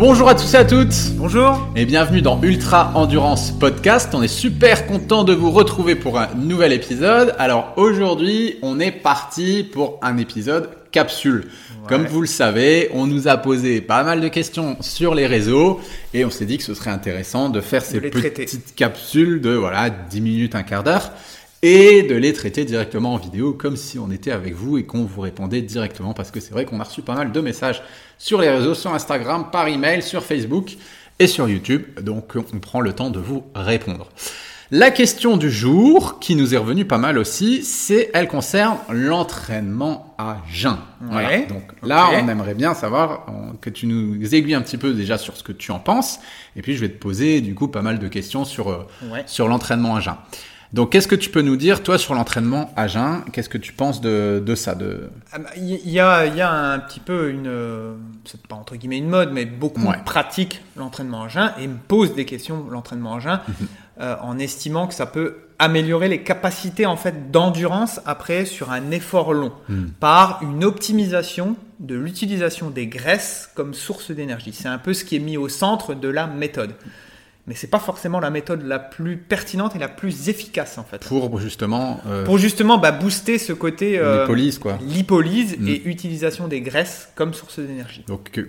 Bonjour à tous et à toutes Bonjour et bienvenue dans Ultra Endurance Podcast. On est super content de vous retrouver pour un nouvel épisode. Alors aujourd'hui, on est parti pour un épisode capsule. Comme vous le savez, on nous a posé pas mal de questions sur les réseaux et on s'est dit que ce serait intéressant de faire ces traiter. petites capsules de voilà 10 minutes, un quart d'heure et de les traiter directement en vidéo comme si on était avec vous et qu'on vous répondait directement parce que c'est vrai qu'on a reçu pas mal de messages sur les réseaux, sur Instagram, par email, sur Facebook et sur YouTube. Donc on prend le temps de vous répondre. La question du jour, qui nous est revenue pas mal aussi, c'est elle concerne l'entraînement à jeun. Voilà. Ouais, Donc là, on aimerait bien savoir euh, que tu nous aiguilles un petit peu déjà sur ce que tu en penses, et puis je vais te poser du coup pas mal de questions sur euh, Ouais. sur l'entraînement à jeun. Donc, qu'est-ce que tu peux nous dire, toi, sur l'entraînement à jeun? Qu'est-ce que tu penses de, de ça de... Ah bah, Il y, a, il y a un petit peu une, euh, c'est pas entre guillemets une mode, mais beaucoup Ouais. pratiquent l'entraînement à jeun et me posent des questions l'entraînement à jeun Mhm. euh, en estimant que ça peut améliorer les capacités en fait d'endurance après sur un effort long Hmm. par une optimisation de l'utilisation des graisses comme source d'énergie. C'est un peu ce qui est mis au centre de la méthode. Mais c'est pas forcément la méthode la plus pertinente et la plus efficace en fait. Pour justement euh, Pour justement bah, booster ce côté euh, lipolyse, quoi. lipolyse Mm. et utilisation des graisses comme source d'énergie. Donc, que-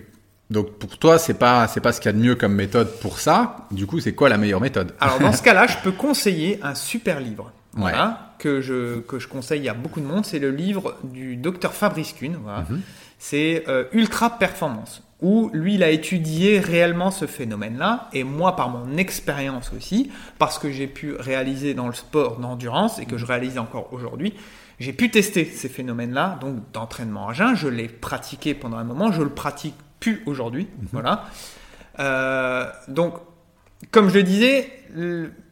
donc pour toi, c'est pas c'est pas ce qu'il y a de mieux comme méthode pour ça. Du coup, c'est quoi la meilleure méthode? Alors dans ce cas-là, je peux conseiller un super livre. Ouais. Voilà, que je que je conseille à beaucoup de monde, c'est le livre du docteur Fabrice Kuhn. Voilà. Mhm. C'est euh, Ultra Performance où lui il a étudié réellement ce phénomène-là et moi par mon expérience aussi parce que j'ai pu réaliser dans le sport d'endurance et que je réalise encore aujourd'hui, j'ai pu tester ces phénomènes-là donc d'entraînement à jeun, je l'ai pratiqué pendant un moment, je le pratique plus aujourd'hui, voilà. Euh, donc comme je le disais,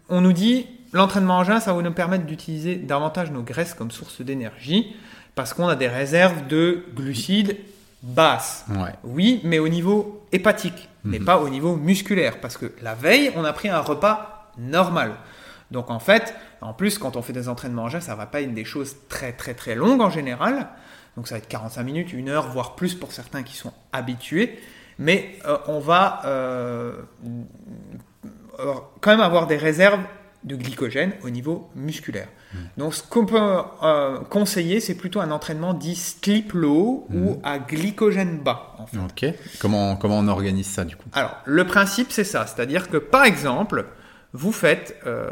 on nous dit l'entraînement en jeun, ça va nous permettre d'utiliser davantage nos graisses comme source d'énergie parce qu'on a des réserves de glucides basses. Ouais. Oui, mais au niveau hépatique, mais Mhm. pas au niveau musculaire parce que la veille, on a pris un repas normal. Donc en fait, en plus, quand on fait des entraînements en jeun, ça va pas être des choses très très très longues en général. Donc ça va être 45 minutes, une heure, voire plus pour certains qui sont habitués. Mais euh, on va euh, euh, quand même avoir des réserves de glycogène au niveau musculaire. Donc ce qu'on peut euh, conseiller, c'est plutôt un entraînement dit sleep low ou à glycogène bas. En fait. Ok. Comment comment on organise ça du coup? Alors, le principe, c'est ça. C'est-à-dire que, par exemple, vous faites, euh,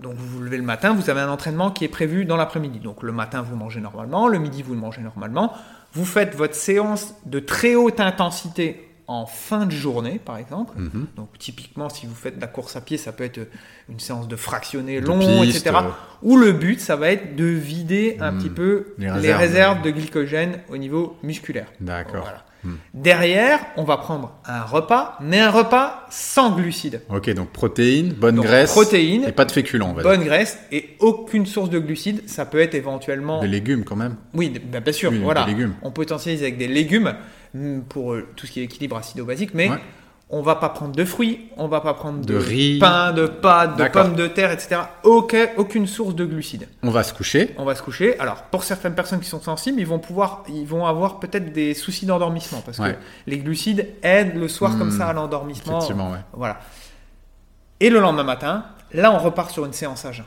donc vous vous levez le matin, vous avez un entraînement qui est prévu dans l'après-midi. Donc, le matin, vous mangez normalement, le midi, vous le mangez normalement. Vous faites votre séance de très haute intensité en fin de journée, par exemple. Mhm. Donc, typiquement, si vous faites de la course à pied, ça peut être une séance de fractionné long, piste, etc. euh. Où le but, ça va être de vider un Hmm. petit peu Les les réserves. de glycogène au niveau musculaire. D'accord. Voilà. Hmm. Derrière, on va prendre un repas, mais un repas sans glucides. Ok, donc protéines, bonne Donc, graisse, protéines, et pas de féculents, on va dire. bonne graisse et aucune source de glucides. Ça peut être éventuellement. Des légumes quand même. Oui, bah, bien sûr, Oui, voilà. des légumes. On potentialise avec des légumes pour euh, tout ce qui est équilibre acido-basique, mais Ouais. on va pas prendre de fruits, on va pas prendre De riz. pain, de pâtes, de pommes de terre, etc. Aucun- aucune source de glucides. On va se coucher. On va se coucher. Alors, pour certaines personnes qui sont sensibles, ils vont pouvoir, ils vont avoir peut-être des soucis d'endormissement parce Ouais. que les glucides aident le soir comme ça à l'endormissement. Effectivement, ouais. Voilà. Et le lendemain matin, là, on repart sur une séance à jeun.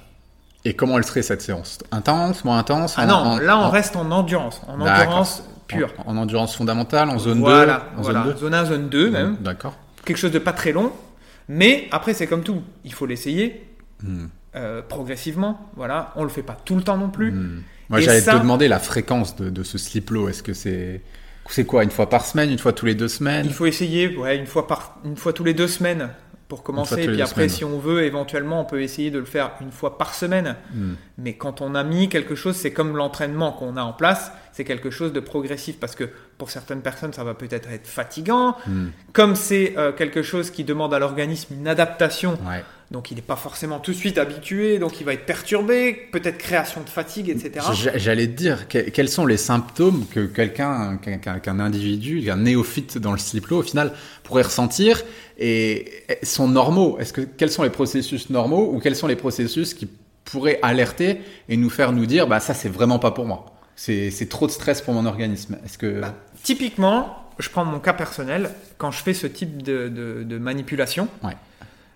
Et comment elle serait cette séance? Intense, moins intense? Ah en- non, en- là, on en- reste en endurance, en endurance pure. En, en endurance fondamentale, en zone voilà, 2 en voilà. zone 2 zone 1, zone 2 même. D'accord. Quelque chose de pas très long. Mais après, c'est comme tout. Il faut l'essayer Hmm. euh, progressivement. Voilà. On le fait pas tout le temps non plus. Hmm. Moi, j'allais ça- te demander la fréquence de, de ce slip low. Est-ce que c'est c'est quoi? Une fois par semaine? Une fois tous les deux semaines? Il faut essayer ouais, une, fois par, une fois tous les deux semaines pour commencer. Et puis après, semaines. si on veut, éventuellement, on peut essayer de le faire une fois par semaine. Hmm. Mais quand on a mis quelque chose, c'est comme l'entraînement qu'on a en place, c'est quelque chose de progressif parce que pour certaines personnes, ça va peut-être être fatigant. Hmm. Comme c'est euh, quelque chose qui demande à l'organisme une adaptation, Ouais. donc il n'est pas forcément tout de suite habitué, donc il va être perturbé, peut-être création de fatigue, etc. J'allais te dire, que- quels sont les symptômes que quelqu'un, qu'un qu'un- qu'un individu, un néophyte dans le slip low, au final, pourrait ressentir et sont normaux? Est-ce que quels sont les processus normaux ou quels sont les processus qui pourraient alerter et nous faire nous dire, bah ça c'est vraiment pas pour moi? C'est trop de stress pour mon organisme. Est-ce que Bah, typiquement, je prends mon cas personnel, quand je fais ce type de, de- de manipulation, Ouais.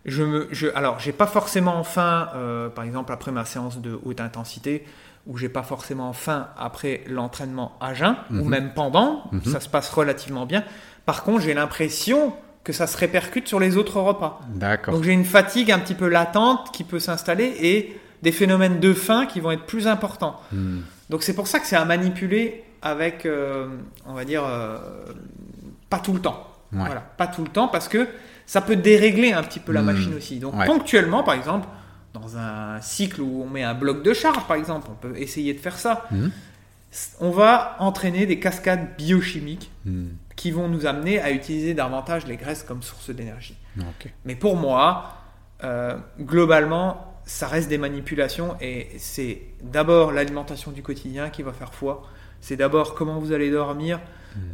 je me, je, alors j'ai pas forcément faim, euh, par exemple après ma séance de haute intensité, ou j'ai pas forcément faim après l'entraînement à jeun, ou même pendant, Mhm. ça se passe relativement bien. Par contre, j'ai l'impression que ça se répercute sur les autres repas. D'accord. Donc j'ai une fatigue un petit peu latente qui peut s'installer et des phénomènes de faim qui vont être plus importants. Hmm. Donc c'est pour ça que c'est à manipuler avec, euh, on va dire, euh, pas tout le temps. Ouais. Voilà, pas tout le temps parce que ça peut dérégler un petit peu la Hmm. machine aussi. Donc Ouais. ponctuellement, par exemple, dans un cycle où on met un bloc de charge, par exemple, on peut essayer de faire ça. Mhm. On va entraîner des cascades biochimiques Hmm. qui vont nous amener à utiliser davantage les graisses comme source d'énergie. Mais pour moi, euh, globalement, ça reste des manipulations et c'est d'abord l'alimentation du quotidien qui va faire foi. C'est d'abord comment vous allez dormir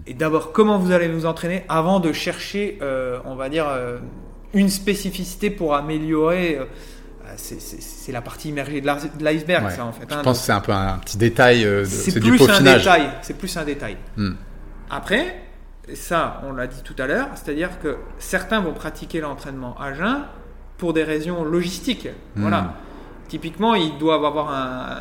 et d'abord comment vous allez vous entraîner avant de chercher, euh, on va dire, euh, une spécificité pour améliorer. euh, c'est- la partie immergée de l'iceberg, Ouais. ça en fait. Je hein. pense que c'est un peu un petit détail. de- C'est du plus un peaufinage. détail. C'est plus un détail. Hmm. Après, ça, on l'a dit tout à l'heure, c'est-à-dire que certains vont pratiquer l'entraînement à jeun pour des raisons logistiques. Hmm. Voilà. Typiquement, ils doivent avoir un,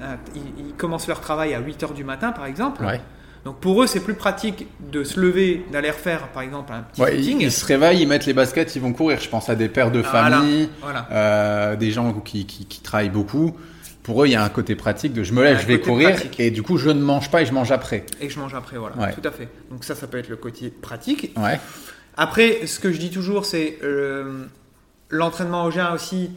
un- un- ils, ils commencent leur travail à 8 heures du matin, par exemple. Ouais. Donc pour eux, c'est plus pratique de se lever, d'aller refaire, par exemple, un petit Ouais, ils, footing. ils se réveillent, ils mettent les baskets, ils vont courir. Je pense à des pères de famille, Voilà. euh, des gens qui, qui, qui travaillent beaucoup. Pour eux, il y a un côté pratique de je me lève, je vais courir, pratique. et du coup, je ne mange pas et je mange après. Et je mange après, voilà. Ouais. Tout à fait. Donc ça, ça peut être le côté pratique. Ouais. Après, ce que je dis toujours, c'est euh, l'entraînement au jeun aussi,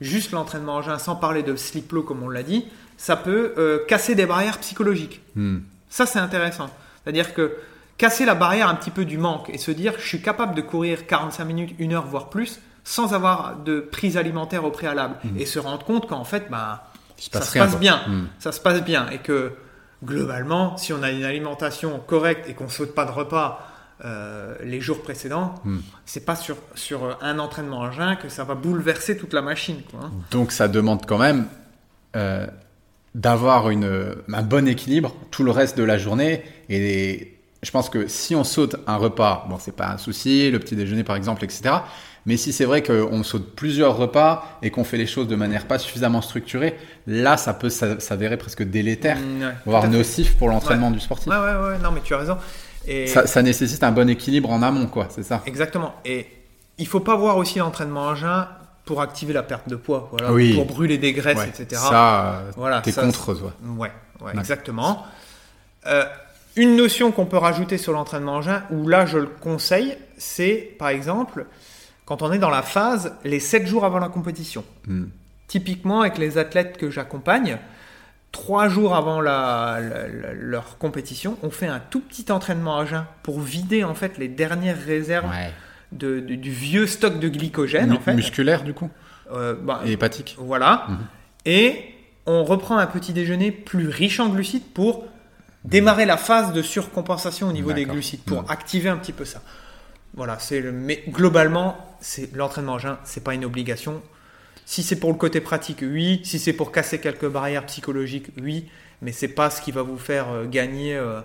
juste l'entraînement au jeun, sans parler de sleep low comme on l'a dit, ça peut euh, casser des barrières psychologiques. Hmm. Ça, c'est intéressant. C'est-à-dire que casser la barrière un petit peu du manque et se dire, je suis capable de courir 45 minutes, une heure, voire plus, sans avoir de prise alimentaire au préalable. Et se rendre compte qu'en fait, bah, ça se passe bien. Hmm. Ça se passe bien. Et que globalement, si on a une alimentation correcte et qu'on saute pas de repas euh, les jours précédents, Hmm. c'est pas sur, sur un entraînement en jeun que ça va bouleverser toute la machine. Quoi, hein. Donc, ça demande quand même euh, d'avoir un bon équilibre tout le reste de la journée. Et je pense que si on saute un repas, bon, c'est pas un souci, le petit déjeuner par exemple, etc. Mais si c'est vrai qu'on saute plusieurs repas et qu'on fait les choses de manière pas suffisamment structurée, là, ça peut s'a- s'avérer presque délétère, Mm, ouais, voire à nocif pour l'entraînement du sportif. Ouais, ouais, ouais, non, mais tu as raison. Et Ça, ça nécessite un bon équilibre en amont, quoi, c'est ça Exactement. Et il faut pas voir aussi l'entraînement en jeun pour activer la perte de poids, voilà, Oui. pour brûler des graisses, Ouais, etc. Ça, Voilà, t'es contre, toi. Ouais, ouais Ouais. exactement. Euh, une notion qu'on peut rajouter sur l'entraînement en jeun, où là je le conseille, c'est par exemple quand on est dans la phase les 7 jours avant la compétition. Hmm. Typiquement avec les athlètes que j'accompagne, trois jours avant la- la- la- leur compétition, on fait un tout petit entraînement à jeun pour vider en fait les dernières réserves Ouais. de- de- du vieux stock de glycogène en fait. Musculaire, du coup Euh, bah, Et hépatique voilà. Mhm. Et on reprend un petit déjeuner plus riche en glucides pour démarrer la phase de surcompensation au niveau des glucides, pour Mhm. activer un petit peu ça. Voilà, c'est le. Mais globalement, c'est l'entraînement en jeun, c'est pas une obligation. Si c'est pour le côté pratique, oui. Si c'est pour casser quelques barrières psychologiques, oui. Mais c'est pas ce qui va vous faire euh, gagner euh,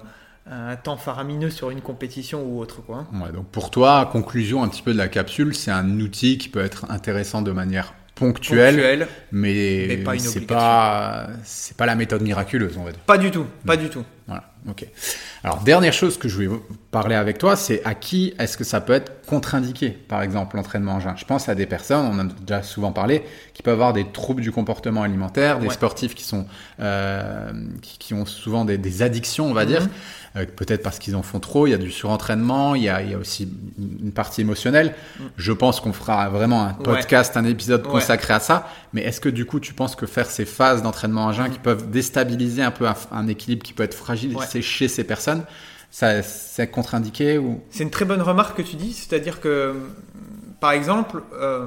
un temps faramineux sur une compétition ou autre, quoi. Ouais, donc pour toi, conclusion un petit peu de la capsule, c'est un outil qui peut être intéressant de manière ponctuelle, Ponctuel, mais, Mais pas c'est pas c'est pas la méthode miraculeuse, on va dire. Pas du tout, pas du tout. Voilà, ok. Alors dernière chose que je voulais parler avec toi, c'est à qui est-ce que ça peut être contre-indiqué, par exemple l'entraînement en jeun. Je pense à des personnes, on en a déjà souvent parlé, qui peuvent avoir des troubles du comportement alimentaire, des Ouais. sportifs qui sont euh, qui, qui ont souvent des, des addictions, on va dire, Mhm. euh, peut-être parce qu'ils en font trop. Il y a du surentraînement, il y a, il y a aussi une partie émotionnelle. Je pense qu'on fera vraiment un Ouais. podcast, un épisode Ouais. consacré à ça. Mais est-ce que du coup, tu penses que faire ces phases d'entraînement en jeun qui peuvent déstabiliser un peu un, un équilibre qui peut être fragile. Chez ces personnes, ça c'est contre-indiqué ou C'est une très bonne remarque que tu dis, c'est-à-dire que, par exemple, euh,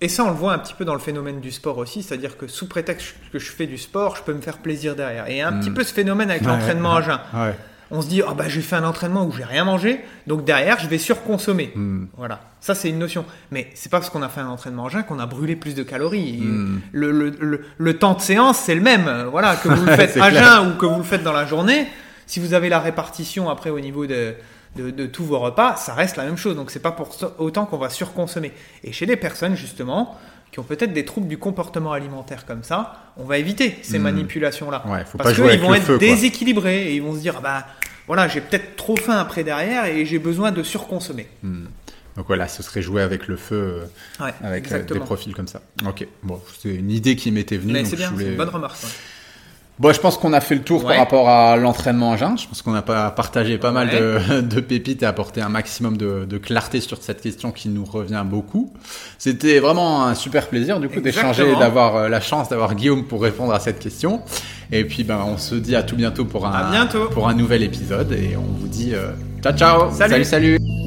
et ça on le voit un petit peu dans le phénomène du sport aussi, c'est-à-dire que sous prétexte que je fais du sport, je peux me faire plaisir derrière. Et un Mm. petit peu ce phénomène avec Ouais, l'entraînement à jeun. Ouais. On se dit, ah bah j'ai fait un entraînement où j'ai rien mangé, donc derrière je vais surconsommer. Hmm. Voilà, ça c'est une notion. Mais c'est pas parce qu'on a fait un entraînement à jeun qu'on a brûlé plus de calories. Mm. Le, le, le, le temps de séance c'est le même. Voilà, que vous le faites à clair. jeun ou que vous le faites dans la journée, Si vous avez la répartition après au niveau de, de, de tous vos repas, ça reste la même chose. Donc c'est pas pour autant qu'on va surconsommer. Et chez les personnes justement qui ont peut-être des troubles du comportement alimentaire comme ça, on va éviter ces Mhm. manipulations-là. Ouais, Parce qu'ils vont être feu, quoi. déséquilibrés et ils vont se dire, bah voilà, j'ai peut-être trop faim après derrière et j'ai besoin de surconsommer. Donc voilà, ce serait jouer avec le feu, euh, Ouais, avec euh, des profils comme ça. Ok, bon, c'est une idée qui m'était venue. Mais c'est bien, voulais- une bonne remarque. ouais. Bon, je pense qu'on a fait le tour Ouais. par rapport à l'entraînement à jeun. Je pense qu'on a partagé pas mal de, de pépites et apporté un maximum de, de clarté sur cette question qui nous revient beaucoup. C'était vraiment un super plaisir du coup d'échanger d'avoir euh, la chance d'avoir Guillaume pour répondre à cette question. Et puis ben on se dit à tout bientôt pour un bientôt. pour un nouvel épisode et on vous dit euh, ciao ciao Salut. salut. salut.